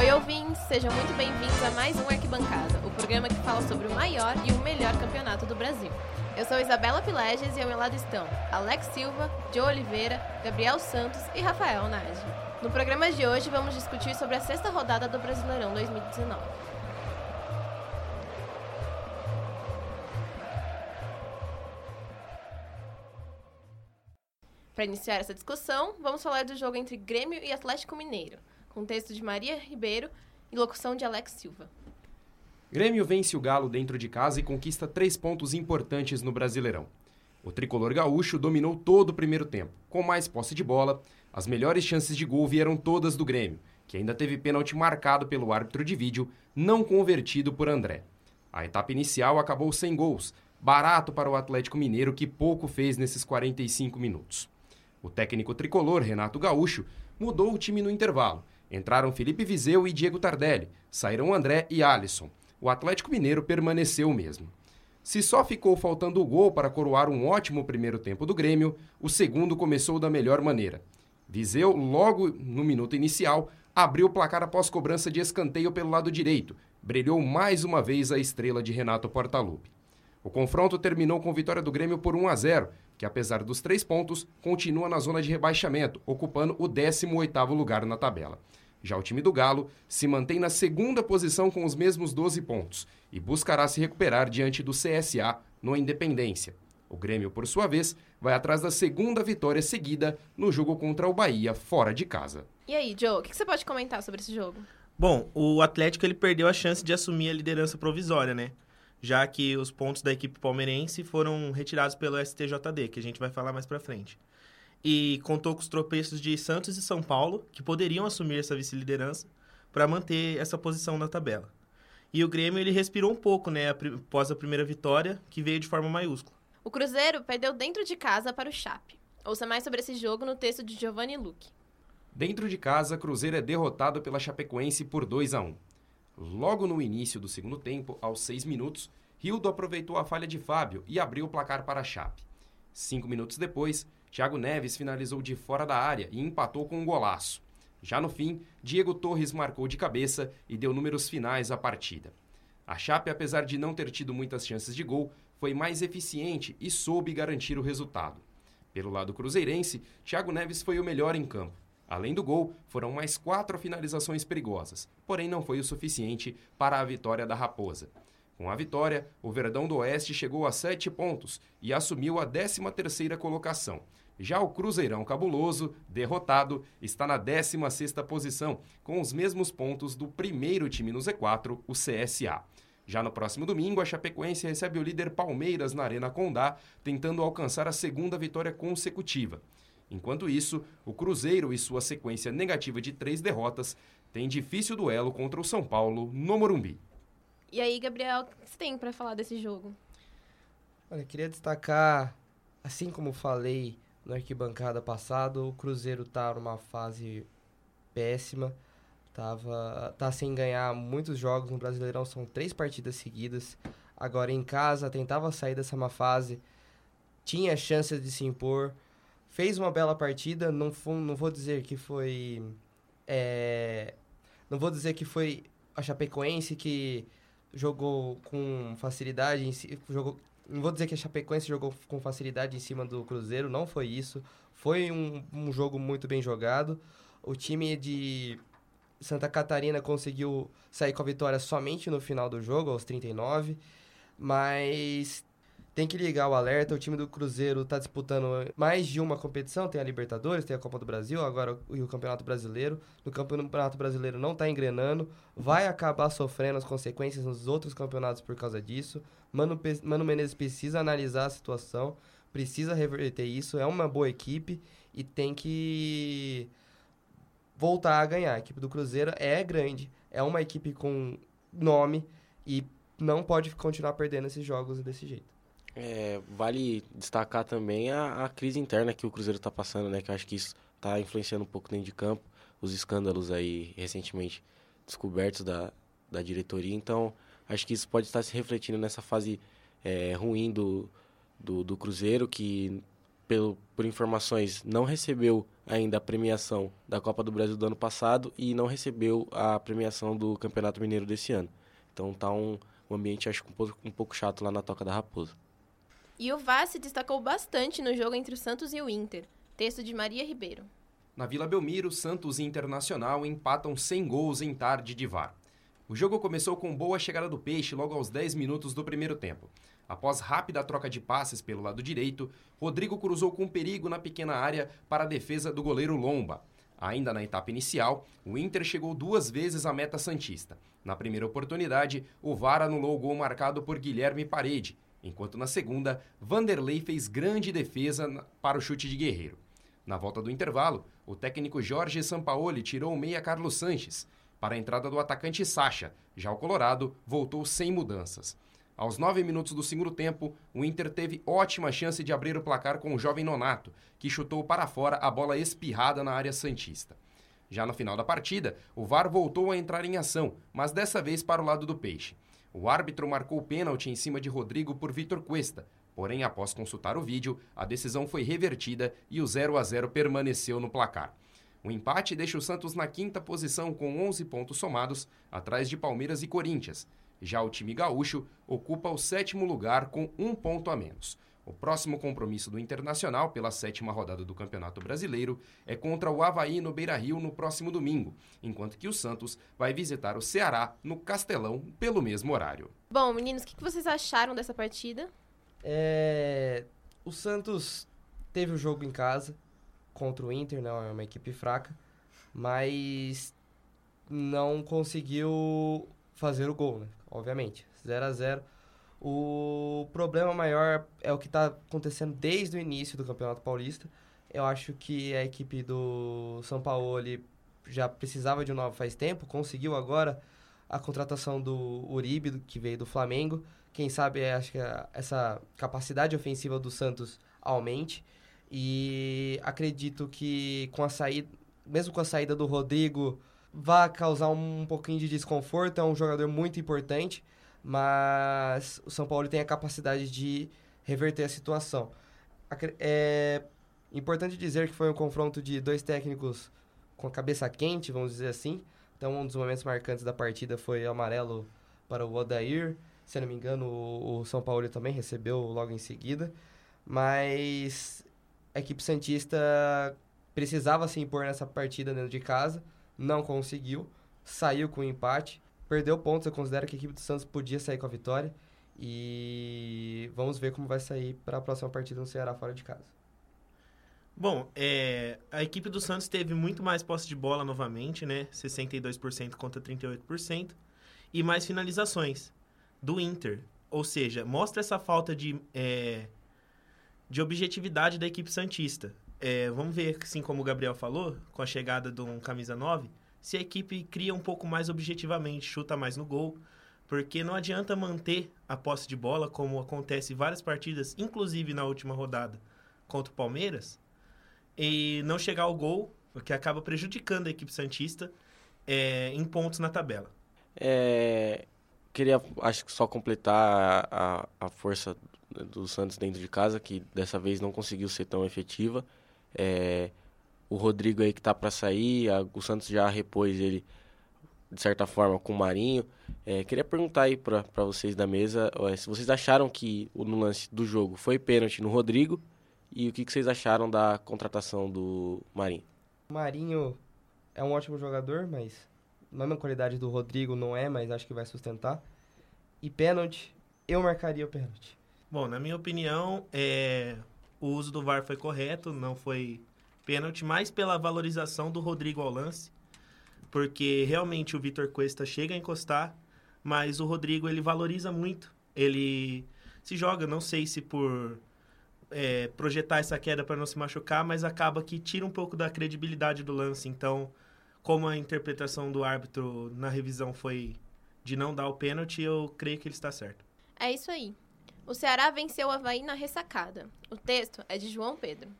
Oi, ouvintes, sejam muito bem-vindos a mais um Arquibancada, o programa que fala sobre o maior e o melhor campeonato do Brasil. Eu sou Isabela Pileges e ao meu lado estão Alex Silva, Joe Oliveira, Gabriel Santos e Rafael Nage. No programa de hoje vamos discutir sobre a sexta rodada do Brasileirão 2019. Para iniciar essa discussão, vamos falar do jogo entre Grêmio e Atlético Mineiro, com texto de Maria Ribeiro e locução de Alex Silva. Grêmio vence o Galo dentro de casa e conquista três pontos importantes no Brasileirão. O tricolor gaúcho dominou todo o primeiro tempo, com mais posse de bola. As melhores chances de gol vieram todas do Grêmio, que ainda teve pênalti marcado pelo árbitro de vídeo, não convertido por André. A etapa inicial acabou sem gols, barato para o Atlético Mineiro que pouco fez nesses 45 minutos. O técnico tricolor, Renato Gaúcho, mudou o time no intervalo. Entraram Felipe Vizeu e Diego Tardelli, saíram André e Alisson. O Atlético Mineiro permaneceu o mesmo. Se só ficou faltando o gol para coroar um ótimo primeiro tempo do Grêmio, o segundo começou da melhor maneira. Viseu, logo no minuto inicial, abriu o placar após cobrança de escanteio pelo lado direito. Brilhou mais uma vez a estrela de Renato Portaluppi. O confronto terminou com vitória do Grêmio por 1 a 0, que apesar dos três pontos, continua na zona de rebaixamento, ocupando o 18º lugar na tabela. Já o time do Galo se mantém na segunda posição com os mesmos 12 pontos e buscará se recuperar diante do CSA no Independência. O Grêmio, por sua vez, vai atrás da segunda vitória seguida no jogo contra o Bahia, fora de casa. E aí, Joe, o que você pode comentar sobre esse jogo? Bom, o Atlético ele perdeu a chance de assumir a liderança provisória, né? já que os pontos da equipe palmeirense foram retirados pelo STJD, que a gente vai falar mais para frente. E contou com os tropeços de Santos e São Paulo, que poderiam assumir essa vice-liderança para manter essa posição na tabela. E o Grêmio ele respirou um pouco, né, após a primeira vitória, que veio de forma maiúscula. O Cruzeiro perdeu dentro de casa para o Chape. Ouça mais sobre esse jogo no texto de Giovanni Luque. Dentro de casa, Cruzeiro é derrotado pela Chapecoense por 2 a 1. Logo no início do segundo tempo, aos seis minutos, Rildo aproveitou a falha de Fábio e abriu o placar para a Chape. Cinco minutos depois, Thiago Neves finalizou de fora da área e empatou com um golaço. Já no fim, Diego Torres marcou de cabeça e deu números finais à partida. A Chape, apesar de não ter tido muitas chances de gol, foi mais eficiente e soube garantir o resultado. Pelo lado cruzeirense, Thiago Neves foi o melhor em campo. Além do gol, foram mais quatro finalizações perigosas, porém não foi o suficiente para a vitória da Raposa. Com a vitória, o Verdão do Oeste chegou a sete pontos e assumiu a 13ª colocação. Já o Cruzeirão Cabuloso, derrotado, está na 16ª posição, com os mesmos pontos do primeiro time no Z4, o CSA. Já no próximo domingo, a Chapecoense recebe o líder Palmeiras na Arena Condá, tentando alcançar a segunda vitória consecutiva. Enquanto isso, o Cruzeiro e sua sequência negativa de três derrotas têm difícil duelo contra o São Paulo no Morumbi. E aí, Gabriel, o que você tem para falar desse jogo? Olha, queria destacar, assim como falei no arquibancada passado, o Cruzeiro tá numa fase péssima. Tava, tá sem ganhar muitos jogos no Brasileirão, são três partidas seguidas. Agora em casa, tentava sair dessa má fase, tinha chances de se impor, fez uma bela partida. Não, não vou dizer que foi. É, não vou dizer que foi a Chapecoense que jogou com facilidade. Jogou, não vou dizer que a Chapecoense jogou com facilidade em cima do Cruzeiro. Não foi isso. Foi um, um jogo muito bem jogado. O time de Santa Catarina conseguiu sair com a vitória somente no final do jogo, aos 39. Mas tem que ligar o alerta. O time do Cruzeiro está disputando mais de uma competição. Tem a Libertadores, tem a Copa do Brasil, agora o, o Campeonato Brasileiro. No Campeonato Brasileiro não está engrenando. Vai acabar sofrendo as consequências nos outros campeonatos por causa disso. Mano, Mano Menezes precisa analisar a situação, precisa reverter isso. É uma boa equipe e tem que voltar a ganhar. A equipe do Cruzeiro é grande, é uma equipe com nome e não pode continuar perdendo esses jogos desse jeito. É, vale destacar também a, a, crise interna que o Cruzeiro está passando, né? Que eu acho que isso está influenciando um pouco dentro de campo, os escândalos aí recentemente descobertos da, da diretoria. Então, acho que isso pode estar se refletindo nessa fase é, ruim do, do, do, Cruzeiro, que pelo, por informações, não recebeu ainda a premiação da Copa do Brasil do ano passado e não recebeu a premiação do Campeonato Mineiro desse ano. Então tá um, um ambiente, acho um pouco, um pouco chato lá na Toca da Raposa. E o VAR se destacou bastante no jogo entre o Santos e o Inter. Texto de Maria Ribeiro. Na Vila Belmiro, Santos e Internacional empatam sem gols em tarde de VAR. O jogo começou com boa chegada do Peixe logo aos 10 minutos do primeiro tempo. Após rápida troca de passes pelo lado direito, Rodrigo cruzou com perigo na pequena área para a defesa do goleiro Lomba. Ainda na etapa inicial, o Inter chegou duas vezes à meta Santista. Na primeira oportunidade, o VAR anulou o gol marcado por Guilherme Parede, enquanto na segunda, Vanderlei fez grande defesa para o chute de Guerreiro. Na volta do intervalo, o técnico Jorge Sampaoli tirou o meia Carlos Sanches para a entrada do atacante Sacha. Já o Colorado voltou sem mudanças. Aos nove minutos do segundo tempo, o Inter teve ótima chance de abrir o placar com o jovem Nonato, que chutou para fora a bola espirrada na área Santista. Já no final da partida, o VAR voltou a entrar em ação, mas dessa vez para o lado do Peixe. O árbitro marcou o pênalti em cima de Rodrigo por Vitor Cuesta, porém, após consultar o vídeo, a decisão foi revertida e o 0 a 0 permaneceu no placar. O empate deixa o Santos na quinta posição com 11 pontos somados, atrás de Palmeiras e Corinthians. Já o time gaúcho ocupa o sétimo lugar com um ponto a menos. O próximo compromisso do Internacional pela sétima rodada do Campeonato Brasileiro é contra o Havaí no Beira-Rio no próximo domingo, enquanto que o Santos vai visitar o Ceará no Castelão pelo mesmo horário. Bom, meninos, o que vocês acharam dessa partida? É... O Santos teve o jogo em casa contra o Inter, não é uma equipe fraca, mas não conseguiu fazer o gol, né? obviamente. 0 a 0 O problema maior é o que está acontecendo desde o início do Campeonato Paulista. Eu acho que a equipe do São Paulo já precisava de um novo faz tempo, conseguiu agora a contratação do Uribe, que veio do Flamengo. Quem sabe acho que essa capacidade ofensiva do Santos aumente. E acredito que com a saída, mesmo com a saída do Rodrigo, vai causar um pouquinho de desconforto. É um jogador muito importante, mas o São Paulo tem a capacidade de reverter a situação. É importante dizer que foi um confronto de dois técnicos com a cabeça quente, vamos dizer assim. Então, um dos momentos marcantes da partida foi o amarelo para o Odair. Se não me engano, o, São Paulo também recebeu logo em seguida. Mas a equipe Santista precisava se impor nessa partida dentro de casa não conseguiu, saiu com o empate, perdeu pontos. Eu considero que a equipe do Santos podia sair com a vitória. E vamos ver como vai sair para a próxima partida no Ceará fora de casa. Bom, é, a equipe do Santos teve muito mais posse de bola novamente, né? 62% contra 38%. E mais finalizações do Inter. Ou seja, mostra essa falta de, é, de objetividade da equipe Santista. É, vamos ver, assim como o Gabriel falou, com a chegada do um camisa 9, se a equipe cria um pouco mais objetivamente, chuta mais no gol, porque não adianta manter a posse de bola, como acontece em várias partidas, inclusive na última rodada contra o Palmeiras, e não chegar ao gol, o que acaba prejudicando a equipe Santista é, em pontos na tabela. É, queria, acho que só completar a, a força do Santos dentro de casa, que dessa vez não conseguiu ser tão efetiva. É, o Rodrigo aí que tá para sair, a, o Santos já repôs ele de certa forma com o Marinho. É, queria perguntar aí para vocês da mesa ó, se vocês acharam que no lance do jogo foi pênalti no Rodrigo e o que, que vocês acharam da contratação do Marinho. O Marinho é um ótimo jogador, mas na mesma qualidade do Rodrigo não é, mas acho que vai sustentar. E pênalti, eu marcaria o pênalti. Bom, na minha opinião, é, o uso do VAR foi correto, não foi pênalti, mais pela valorização do Rodrigo ao lance, porque realmente o Vitor Cuesta chega a encostar, mas o Rodrigo ele valoriza muito, ele se joga, não sei se por é, projetar essa queda para não se machucar, mas acaba que tira um pouco da credibilidade do lance. Então, como a interpretação do árbitro na revisão foi de não dar o pênalti, eu creio que ele está certo. É isso aí. O Ceará venceu o Havaí na ressacada. O texto é de João Pedro.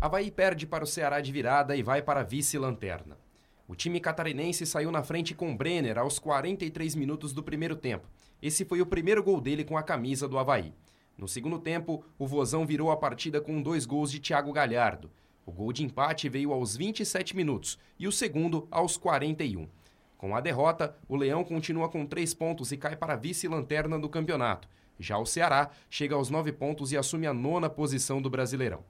Havaí perde para o Ceará de virada e vai para vice-lanterna. O time catarinense saiu na frente com Brenner aos 43 minutos do primeiro tempo. Esse foi o primeiro gol dele com a camisa do Havaí. No segundo tempo, o Vozão virou a partida com dois gols de Thiago Galhardo. O gol de empate veio aos 27 minutos e o segundo aos 41. Com a derrota, o Leão continua com três pontos e cai para vice-lanterna do campeonato. Já o Ceará chega aos nove pontos e assume a nona posição do Brasileirão.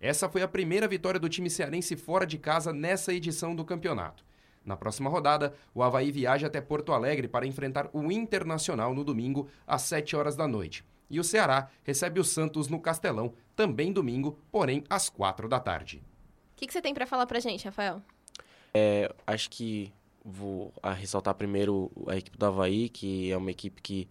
Essa foi a primeira vitória do time cearense fora de casa nessa edição do campeonato. Na próxima rodada, o Havaí viaja até Porto Alegre para enfrentar o Internacional no domingo, às 7 horas da noite. E o Ceará recebe o Santos no Castelão, também domingo, porém às quatro da tarde. O que, que você tem para falar pra gente, Rafael? É, acho que vou ressaltar primeiro a equipe do Havaí, que é uma equipe que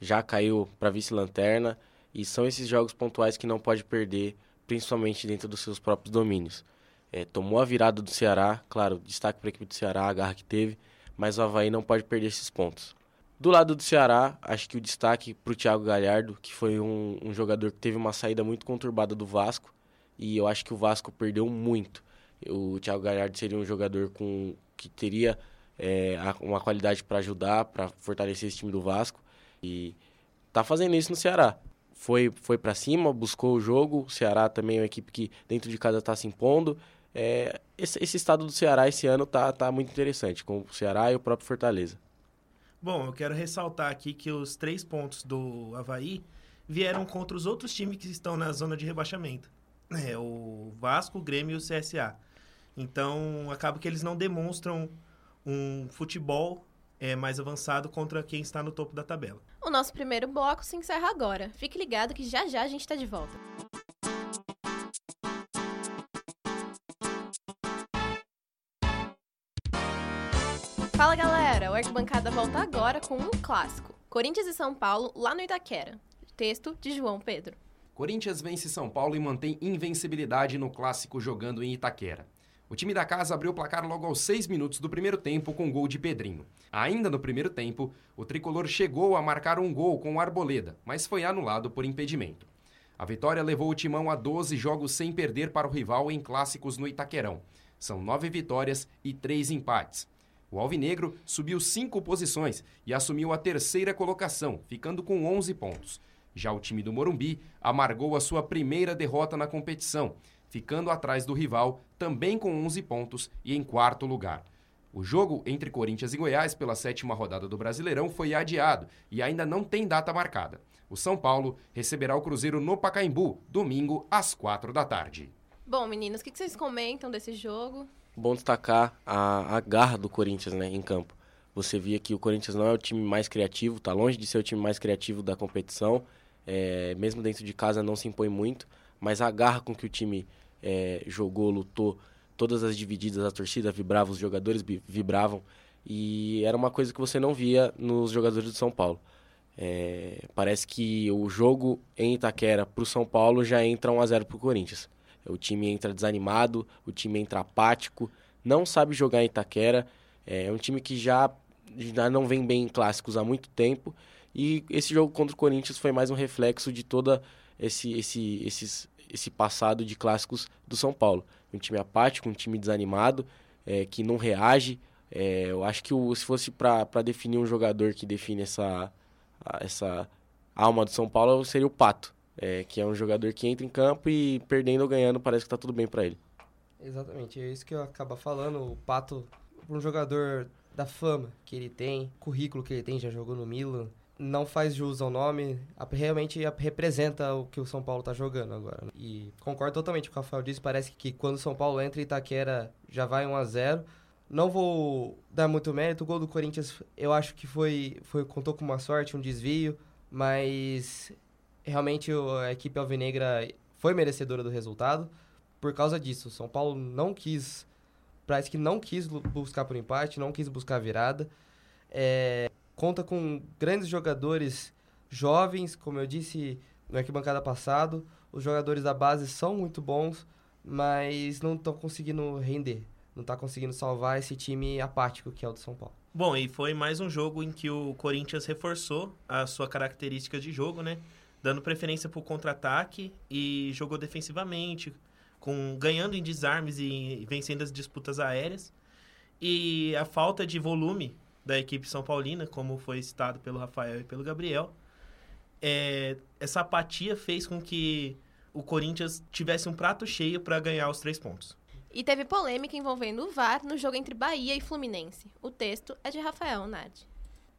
já caiu para vice-lanterna, e são esses jogos pontuais que não pode perder, principalmente dentro dos seus próprios domínios. É, tomou a virada do Ceará, claro, destaque para a equipe do Ceará, a garra que teve, mas o Havaí não pode perder esses pontos. Do lado do Ceará, acho que o destaque para o Thiago Galhardo, que foi um, um, jogador que teve uma saída muito conturbada do Vasco, e eu acho que o Vasco perdeu muito. O Thiago Galhardo seria um jogador com que teria é, uma qualidade para ajudar, para fortalecer esse time do Vasco, e tá fazendo isso no Ceará. Foi, foi para cima, buscou o jogo. O Ceará também é uma equipe que dentro de casa está se impondo. É, esse, esse, estado do Ceará esse ano tá, tá muito interessante, com o Ceará e o próprio Fortaleza. Bom, eu quero ressaltar aqui que os três pontos do Havaí vieram contra os outros times que estão na zona de rebaixamento. É, o Vasco, o Grêmio e o CSA. Então, acaba que eles não demonstram um futebol é, mais avançado contra quem está no topo da tabela. O nosso primeiro bloco se encerra agora. Fique ligado que já já a gente está de volta. Fala galera, o Arquibancada volta agora com um clássico: Corinthians e São Paulo lá no Itaquera. Texto de João Pedro. Corinthians vence São Paulo e mantém invencibilidade no clássico jogando em Itaquera. O time da casa abriu o placar logo aos seis minutos do primeiro tempo com gol de Pedrinho. Ainda no primeiro tempo, o tricolor chegou a marcar um gol com o Arboleda, mas foi anulado por impedimento. A vitória levou o timão a 12 jogos sem perder para o rival em clássicos no Itaquerão. São nove vitórias e três empates. O Alvinegro subiu cinco posições e assumiu a terceira colocação, ficando com 11 pontos. Já o time do Morumbi amargou a sua primeira derrota na competição, ficando atrás do rival, também com 11 pontos e em quarto lugar. O jogo entre Corinthians e Goiás pela sétima rodada do Brasileirão foi adiado e ainda não tem data marcada. O São Paulo receberá o Cruzeiro no Pacaembu, domingo, às quatro da tarde. Bom, meninos, o que vocês comentam desse jogo? bom destacar a, a garra do Corinthians né, em campo. Você via que o Corinthians não é o time mais criativo, está longe de ser o time mais criativo da competição. É, mesmo dentro de casa não se impõe muito, mas a garra com que o time é, jogou, lutou, todas as divididas, a torcida vibrava, os jogadores vibravam. E era uma coisa que você não via nos jogadores do São Paulo. É, parece que o jogo em Itaquera para o São Paulo já entra 1 a 0 para o Corinthians. O time entra desanimado, o time entra apático, não sabe jogar em Itaquera. É um time que já, já não vem bem em clássicos há muito tempo. E esse jogo contra o Corinthians foi mais um reflexo de toda esse, esse, esses, esse passado de clássicos do São Paulo. Um time apático, um time desanimado, é, que não reage. É, eu acho que o, se fosse para definir um jogador que define essa, essa alma do São Paulo, seria o Pato. É, que é um jogador que entra em campo e perdendo ou ganhando parece que tá tudo bem para ele. Exatamente, é isso que eu acabo falando. O Pato, um jogador da fama que ele tem, currículo que ele tem, já jogou no Milan, não faz jus ao nome, realmente representa o que o São Paulo tá jogando agora. Né? E concordo totalmente com o que o Rafael disse, parece que quando o São Paulo entra em Itaquera já vai 1 a 0 Não vou dar muito mérito, o gol do Corinthians eu acho que foi, foi contou com uma sorte, um desvio, mas realmente a equipe alvinegra foi merecedora do resultado. Por causa disso, o São Paulo não quis, parece que não quis buscar por empate, não quis buscar virada. É, conta com grandes jogadores jovens, como eu disse no arquibancada passado. Os jogadores da base são muito bons, mas não estão conseguindo render. Não está conseguindo salvar esse time apático que é o do São Paulo. Bom, e foi mais um jogo em que o Corinthians reforçou a sua característica de jogo, né? dando preferência para o contra-ataque e jogou defensivamente, com ganhando em desarmes e vencendo as disputas aéreas. E a falta de volume da equipe São Paulina, como foi citado pelo Rafael e pelo Gabriel, é, essa apatia fez com que o Corinthians tivesse um prato cheio para ganhar os três pontos. E teve polêmica envolvendo o VAR no jogo entre Bahia e Fluminense. O texto é de Rafael Nardi.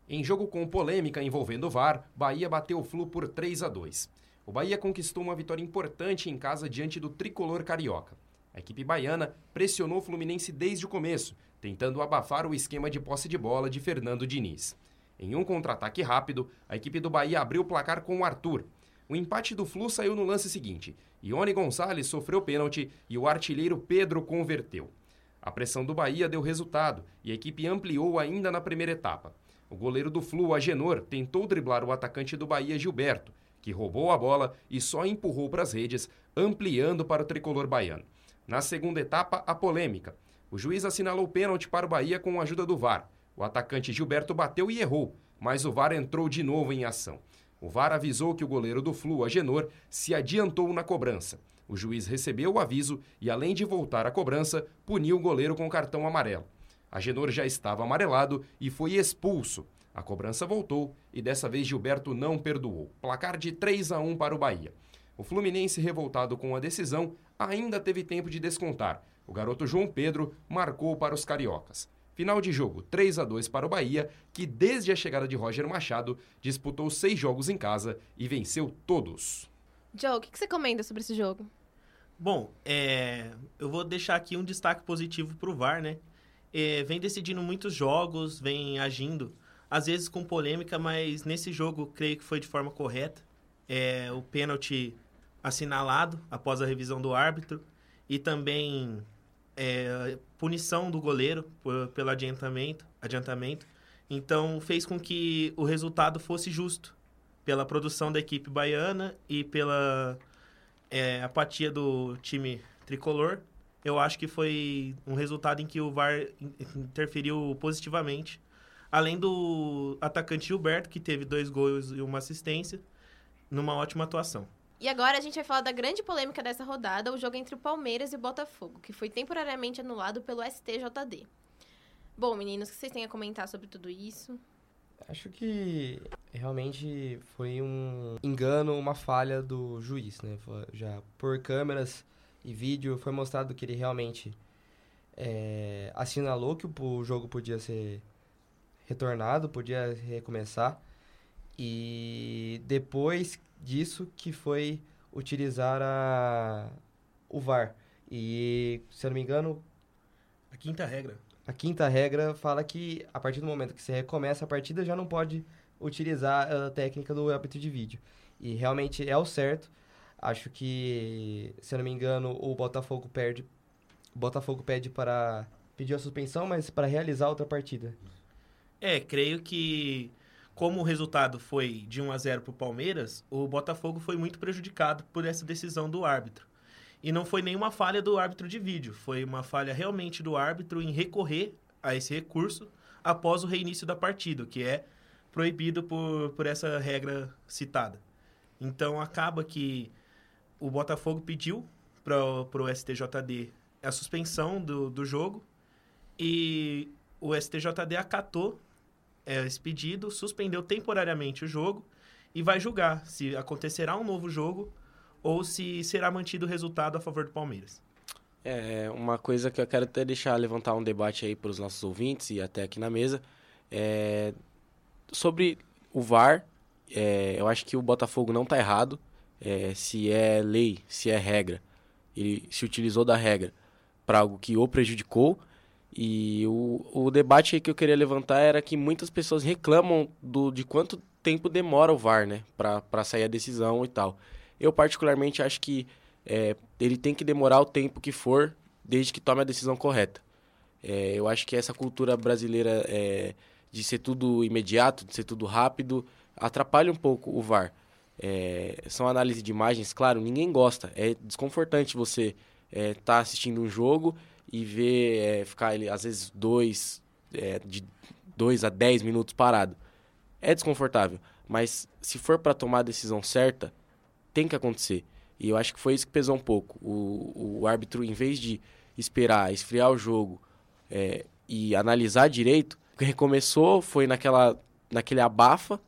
Em jogo com polêmica envolvendo o VAR, Bahia bateu o Flu por 3 a 2. O Bahia conquistou uma vitória importante em casa diante do tricolor carioca. A equipe baiana pressionou o Fluminense desde o começo, tentando abafar o esquema de posse de bola de Fernando Diniz. Em um contra-ataque rápido, a equipe do Bahia abriu o placar com o Arthur. O empate do Flu saiu no lance seguinte. Ione Gonçalves sofreu pênalti e o artilheiro Pedro converteu. A pressão do Bahia deu resultado e a equipe ampliou ainda na primeira etapa. O goleiro do Flu, Agenor, tentou driblar o atacante do Bahia, Gilberto, que roubou a bola e só empurrou para as redes, ampliando para o tricolor baiano. Na segunda etapa, a polêmica. O juiz assinalou pênalti para o Bahia com a ajuda do VAR. O atacante Gilberto bateu e errou, mas o VAR entrou de novo em ação. O VAR avisou que o goleiro do Flu, Agenor, se adiantou na cobrança. O juiz recebeu o aviso e, além de voltar à cobrança, puniu o goleiro com cartão amarelo. Agenor já estava amarelado e foi expulso. A cobrança voltou e dessa vez Gilberto não perdoou. Placar de 3 a 1 para o Bahia. O Fluminense, revoltado com a decisão, ainda teve tempo de descontar. O garoto João Pedro marcou para os cariocas. Final de jogo 3 a 2 para o Bahia, que desde a chegada de Roger Machado disputou seis jogos em casa e venceu todos. Joe, o que, que você comenta sobre esse jogo? Bom, é, eu vou deixar aqui um destaque positivo para o VAR, né? É, vem decidindo muitos jogos, vem agindo, às vezes com polêmica, mas nesse jogo creio que foi de forma correta. É, o pênalti assinalado após a revisão do árbitro e também é, punição do goleiro por, pelo adiantamento, adiantamento. Então fez com que o resultado fosse justo pela produção da equipe baiana e pela é, apatia do time tricolor. Eu acho que foi um resultado em que o VAR interferiu positivamente. Além do atacante Gilberto, que teve dois gols e uma assistência, numa ótima atuação. E agora a gente vai falar da grande polêmica dessa rodada, o jogo entre o Palmeiras e o Botafogo, que foi temporariamente anulado pelo STJD. Bom, meninos, o que vocês têm a comentar sobre tudo isso? Acho que realmente foi um engano, uma falha do juiz, né? Já por câmeras e vídeo foi mostrado que ele realmente é, assinalou que o jogo podia ser retornado, podia recomeçar. E depois disso que foi utilizar a, o VAR. E, se eu não me engano... A quinta regra. A quinta regra fala que, a partir do momento que você recomeça a partida, já não pode utilizar a técnica do árbitro de vídeo. E realmente é o certo. Acho que, se eu não me engano, o Botafogo perde. O Botafogo pede para pedir a suspensão, mas para realizar outra partida. É, creio que como o resultado foi de 1 a 0 para o Palmeiras, o Botafogo foi muito prejudicado por essa decisão do árbitro. E não foi nenhuma falha do árbitro de vídeo, foi uma falha realmente do árbitro em recorrer a esse recurso após o reinício da partida, que é proibido por, por essa regra citada. Então acaba que o Botafogo pediu para o STJD a suspensão do, do jogo e o STJD acatou é, esse pedido, suspendeu temporariamente o jogo e vai julgar se acontecerá um novo jogo ou se será mantido o resultado a favor do Palmeiras. É, uma coisa que eu quero até deixar levantar um debate aí para os nossos ouvintes e até aqui na mesa é sobre o VAR. É, eu acho que o Botafogo não está errado. É, se é lei, se é regra, ele se utilizou da regra para algo que o prejudicou e o, o debate que eu queria levantar era que muitas pessoas reclamam do, de quanto tempo demora o VAR, né? Para sair a decisão e tal. Eu, particularmente, acho que é, ele tem que demorar o tempo que for, desde que tome a decisão correta. É, eu acho que essa cultura brasileira é, de ser tudo imediato, de ser tudo rápido, atrapalha um pouco o VAR. É, são análises de imagens, claro, ninguém gosta. É desconfortante você estar é, tá assistindo um jogo e ver, é, ficar ele, às vezes, dois, é, de dois a dez minutos parado. É desconfortável, mas se for para tomar a decisão certa, tem que acontecer. E eu acho que foi isso que pesou um pouco. O, o árbitro, em vez de esperar, esfriar o jogo é, e analisar direito, recomeçou, foi naquela, naquele abafa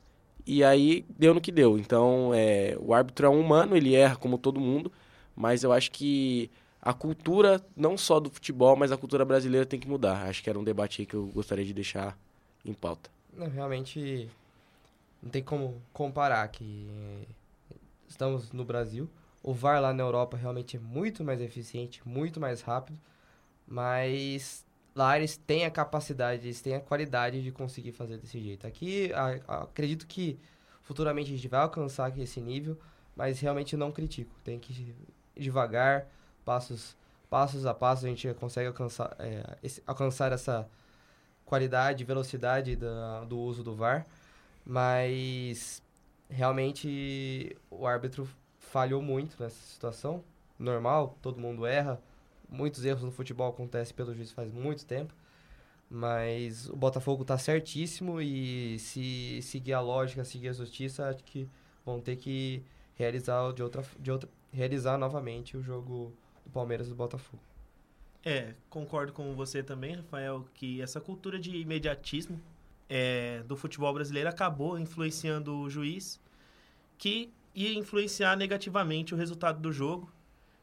E aí deu no que deu. Então, é, o árbitro é um humano, ele erra como todo mundo, mas eu acho que a cultura, não só do futebol, mas a cultura brasileira tem que mudar. Acho que era um debate aí que eu gostaria de deixar em pauta. Não, realmente não tem como comparar que estamos no Brasil. O VAR lá na Europa realmente é muito mais eficiente, muito mais rápido, mas lá eles têm a capacidade, eles têm a qualidade de conseguir fazer desse jeito. Aqui, acredito que futuramente a gente vai alcançar esse nível, mas realmente não critico. Tem que ir devagar, passos, passos a passos, a gente consegue alcançar, é, esse, alcançar essa qualidade, velocidade da, do uso do VAR, mas realmente o árbitro falhou muito nessa situação. Normal, todo mundo erra, muitos erros no futebol acontecem pelo juiz faz muito tempo. Mas o Botafogo está certíssimo e se seguir a lógica, seguir a justiça, acho que vão ter que realizar de outra, de outra realizar novamente o jogo Palmeiras e do Botafogo. É, concordo com você também, Rafael, que essa cultura de imediatismo é, do futebol brasileiro acabou influenciando o juiz, que ia influenciar negativamente o resultado do jogo.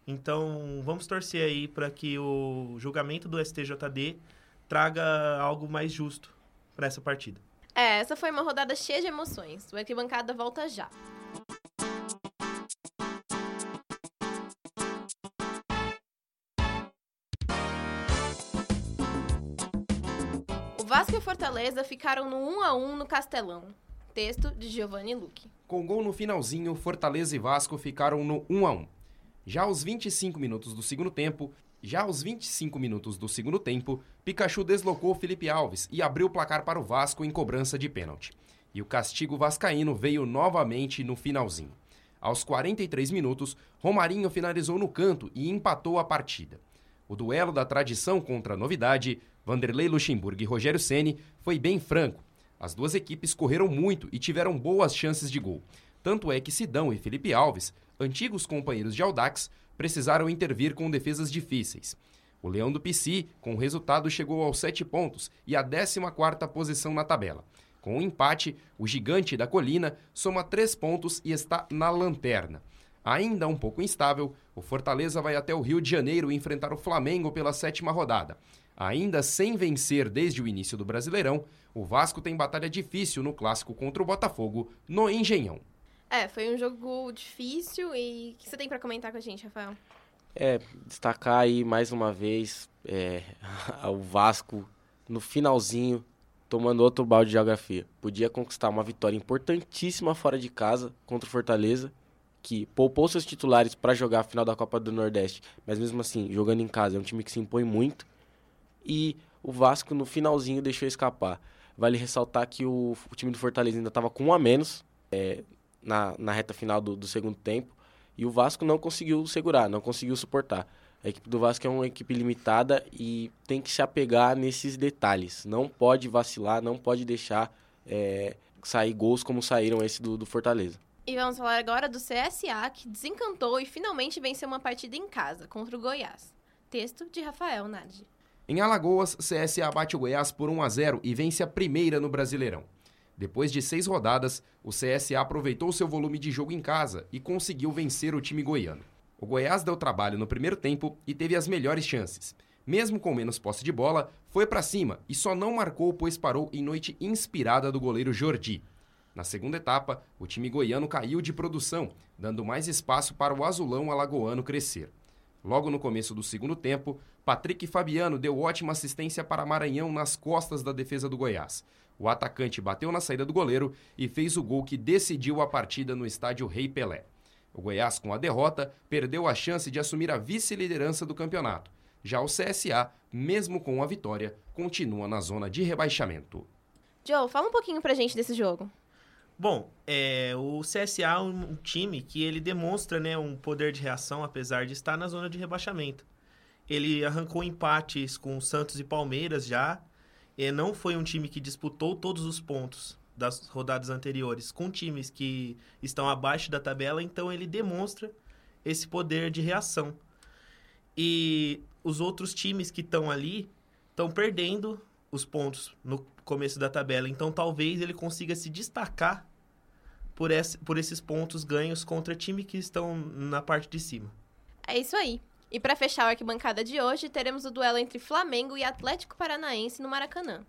Então, vamos torcer aí para que o julgamento do STJD traga algo mais justo para essa partida. É, essa foi uma rodada cheia de emoções. O Arquibancada volta já. Fortaleza ficaram no 1 a 1 no Castelão. Texto de Giovanni Luque. Com gol no finalzinho, Fortaleza e Vasco ficaram no 1 a 1. Já aos 25 minutos do segundo tempo, já aos 25 minutos do segundo tempo, Pikachu deslocou Felipe Alves e abriu o placar para o Vasco em cobrança de pênalti. E o castigo vascaíno veio novamente no finalzinho. Aos 43 minutos, Romarinho finalizou no canto e empatou a partida. O duelo da tradição contra a novidade, Vanderlei Luxemburgo e Rogério Ceni, foi bem franco. As duas equipes correram muito e tiveram boas chances de gol. Tanto é que Sidão e Felipe Alves antigos companheiros de Audax precisaram intervir com defesas difíceis. O Leão do Pici, com o resultado, chegou aos 7 pontos e à 14ª posição na tabela. Com o um empate, o gigante da colina soma 3 pontos e está na lanterna. Ainda um pouco instável, o Fortaleza vai até o Rio de Janeiro enfrentar o Flamengo pela sétima rodada. Ainda sem vencer desde o início do Brasileirão, o Vasco tem batalha difícil no clássico contra o Botafogo, no Engenhão. É, foi um jogo difícil e o que você tem para comentar com a gente, Rafael? É, destacar aí mais uma vez é, o Vasco no finalzinho tomando outro balde de geografia. Podia conquistar uma vitória importantíssima fora de casa contra o Fortaleza, que poupou seus titulares para jogar a final da Copa do Nordeste, mas mesmo assim, jogando em casa, é um time que se impõe muito. E o Vasco no finalzinho deixou escapar. Vale ressaltar que o, o time do Fortaleza ainda estava com um a menos. É, na, na reta final do, do segundo tempo. E o Vasco não conseguiu segurar, não conseguiu suportar. A equipe do Vasco é uma equipe limitada e tem que se apegar nesses detalhes. Não pode vacilar, não pode deixar é, sair gols como saíram esse do, do, Fortaleza. E vamos falar agora do CSA, que desencantou e finalmente venceu uma partida em casa contra o Goiás. Texto de Rafael Nardi. Em Alagoas, CSA bate o Goiás por 1 a 0 e vence a primeira no Brasileirão. Depois de seis rodadas, o CSA aproveitou seu volume de jogo em casa e conseguiu vencer o time goiano. O Goiás deu trabalho no primeiro tempo e teve as melhores chances. Mesmo com menos posse de bola, foi para cima e só não marcou pois parou em noite inspirada do goleiro Jordi. Na segunda etapa, o time goiano caiu de produção, dando mais espaço para o azulão alagoano crescer. Logo no começo do segundo tempo, Patrick Fabiano deu ótima assistência para Maranhão nas costas da defesa do Goiás. O atacante bateu na saída do goleiro e fez o gol que decidiu a partida no estádio Rei Pelé. O Goiás, com a derrota, perdeu a chance de assumir a vice-liderança do campeonato. Já o CSA, mesmo com a vitória, continua na zona de rebaixamento. Joe, fala um pouquinho pra gente desse jogo. Bom, é, o CSA é um time que ele demonstra né, um poder de reação, apesar de estar na zona de rebaixamento. Ele arrancou empates com Santos e Palmeiras já, e não foi um time que disputou todos os pontos das rodadas anteriores com times que estão abaixo da tabela, então ele demonstra esse poder de reação. E os outros times que estão ali estão perdendo os pontos no começo da tabela, então talvez ele consiga se destacar por, esse, por esses pontos ganhos contra time que estão na parte de cima. É isso aí. E para fechar a arquibancada de hoje, teremos o duelo entre Flamengo e Atlético Paranaense no Maracanã.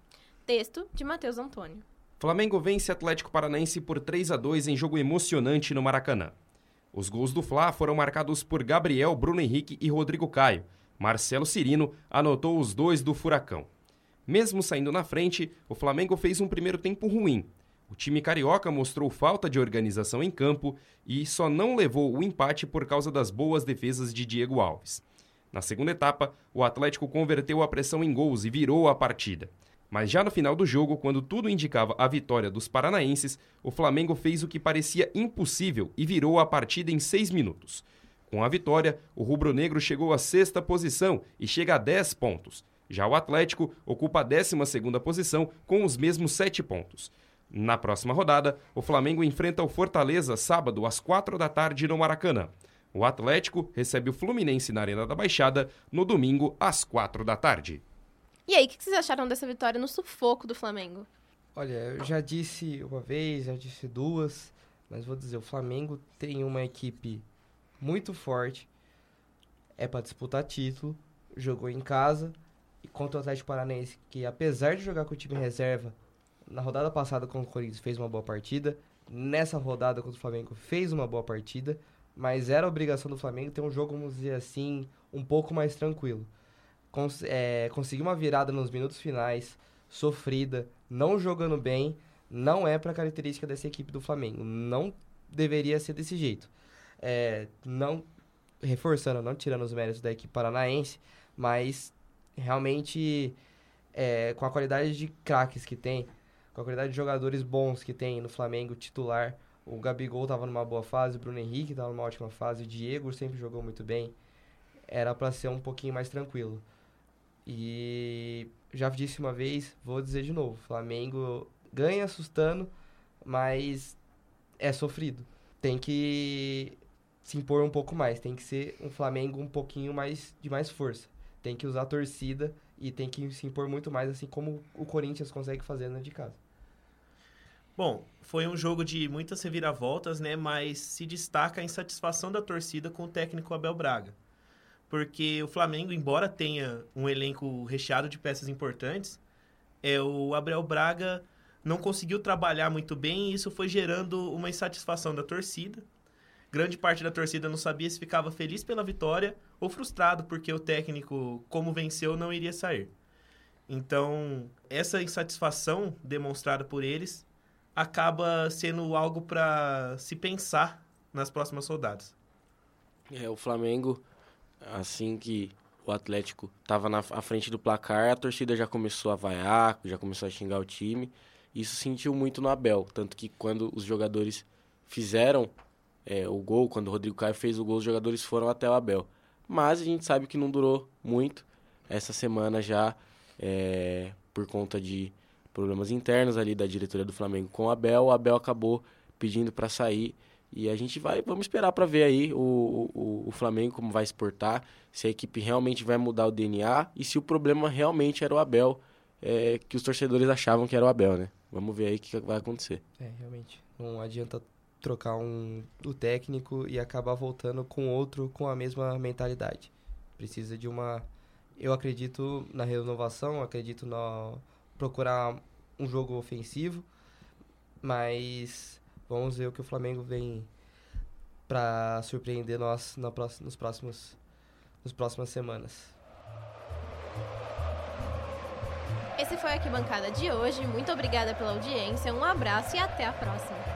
Texto de Matheus Antônio. Flamengo vence Atlético Paranaense por 3 a 2 em jogo emocionante no Maracanã. Os gols do Fla foram marcados por Gabriel, Bruno Henrique e Rodrigo Caio. Marcelo Cirino anotou os dois do Furacão. Mesmo saindo na frente, o Flamengo fez um primeiro tempo ruim. O time carioca mostrou falta de organização em campo e só não levou o empate por causa das boas defesas de Diego Alves. Na segunda etapa, o Atlético converteu a pressão em gols e virou a partida. Mas já no final do jogo, quando tudo indicava a vitória dos paranaenses, o Flamengo fez o que parecia impossível e virou a partida em seis minutos. Com a vitória, o rubro-negro chegou à sexta posição e chega a 10 pontos. Já o Atlético ocupa a 12 posição com os mesmos 7 pontos. Na próxima rodada, o Flamengo enfrenta o Fortaleza sábado às 4 da tarde no Maracanã. O Atlético recebe o Fluminense na Arena da Baixada no domingo às 4 da tarde. E aí, o que vocês acharam dessa vitória no sufoco do Flamengo? Olha, eu já disse uma vez, já disse duas, mas vou dizer, o Flamengo tem uma equipe muito forte, é para disputar título, jogou em casa e contra o Atlético Paranaense, que apesar de jogar com o time reserva, na rodada passada contra o Corinthians fez uma boa partida, nessa rodada contra o Flamengo fez uma boa partida, mas era obrigação do Flamengo ter um jogo, vamos dizer assim, um pouco mais tranquilo cons é, conseguir uma virada nos minutos finais, sofrida, não jogando bem, não é para característica dessa equipe do Flamengo. Não deveria ser desse jeito. É, não reforçando, não tirando os méritos da equipe paranaense, mas realmente é, com a qualidade de craques que tem, com a qualidade de jogadores bons que tem no Flamengo titular, o Gabigol estava numa boa fase, o Bruno Henrique estava numa ótima fase, o Diego sempre jogou muito bem. Era para ser um pouquinho mais tranquilo. E já disse uma vez, vou dizer de novo: Flamengo ganha assustando, mas é sofrido. Tem que se impor um pouco mais, tem que ser um Flamengo um pouquinho mais de mais força. Tem que usar a torcida e tem que se impor muito mais, assim como o Corinthians consegue fazer dentro de casa. Bom, foi um jogo de muitas reviravoltas, né? Mas se destaca a insatisfação da torcida com o técnico Abel Braga porque o Flamengo, embora tenha um elenco recheado de peças importantes, é, o Abel Braga não conseguiu trabalhar muito bem e isso foi gerando uma insatisfação da torcida. Grande parte da torcida não sabia se ficava feliz pela vitória ou frustrado porque o técnico, como venceu, não iria sair. Então, essa insatisfação demonstrada por eles acaba sendo algo para se pensar nas próximas rodadas. É, o Flamengo assim que o Atlético estava na à frente do placar, a torcida já começou a vaiar, já começou a xingar o time. Isso sentiu muito no Abel, tanto que quando os jogadores fizeram é, o gol, quando o Rodrigo Caio fez o gol, os jogadores foram até o Abel. Mas a gente sabe que não durou muito. Essa semana já, é, por conta de problemas internos ali da diretoria do Flamengo com o Abel, o Abel acabou pedindo para sair e a gente vai, vamos esperar para ver aí o, o, o, Flamengo como vai exportar, se a equipe realmente vai mudar o DNA e se o problema realmente era o Abel, é, que os torcedores achavam que era o Abel, né? Vamos ver aí o que vai acontecer. É, realmente. Não adianta trocar um, o técnico e acabar voltando com outro com a mesma mentalidade. Precisa de uma. Eu acredito na renovação, acredito na procurar um jogo ofensivo, mas Vamos ver o que o Flamengo vem para surpreender nós na próxima, nos próximos nas próximas semanas. Esse foi a Arquibancada de hoje. Muito obrigada pela audiência, um abraço e até a próxima.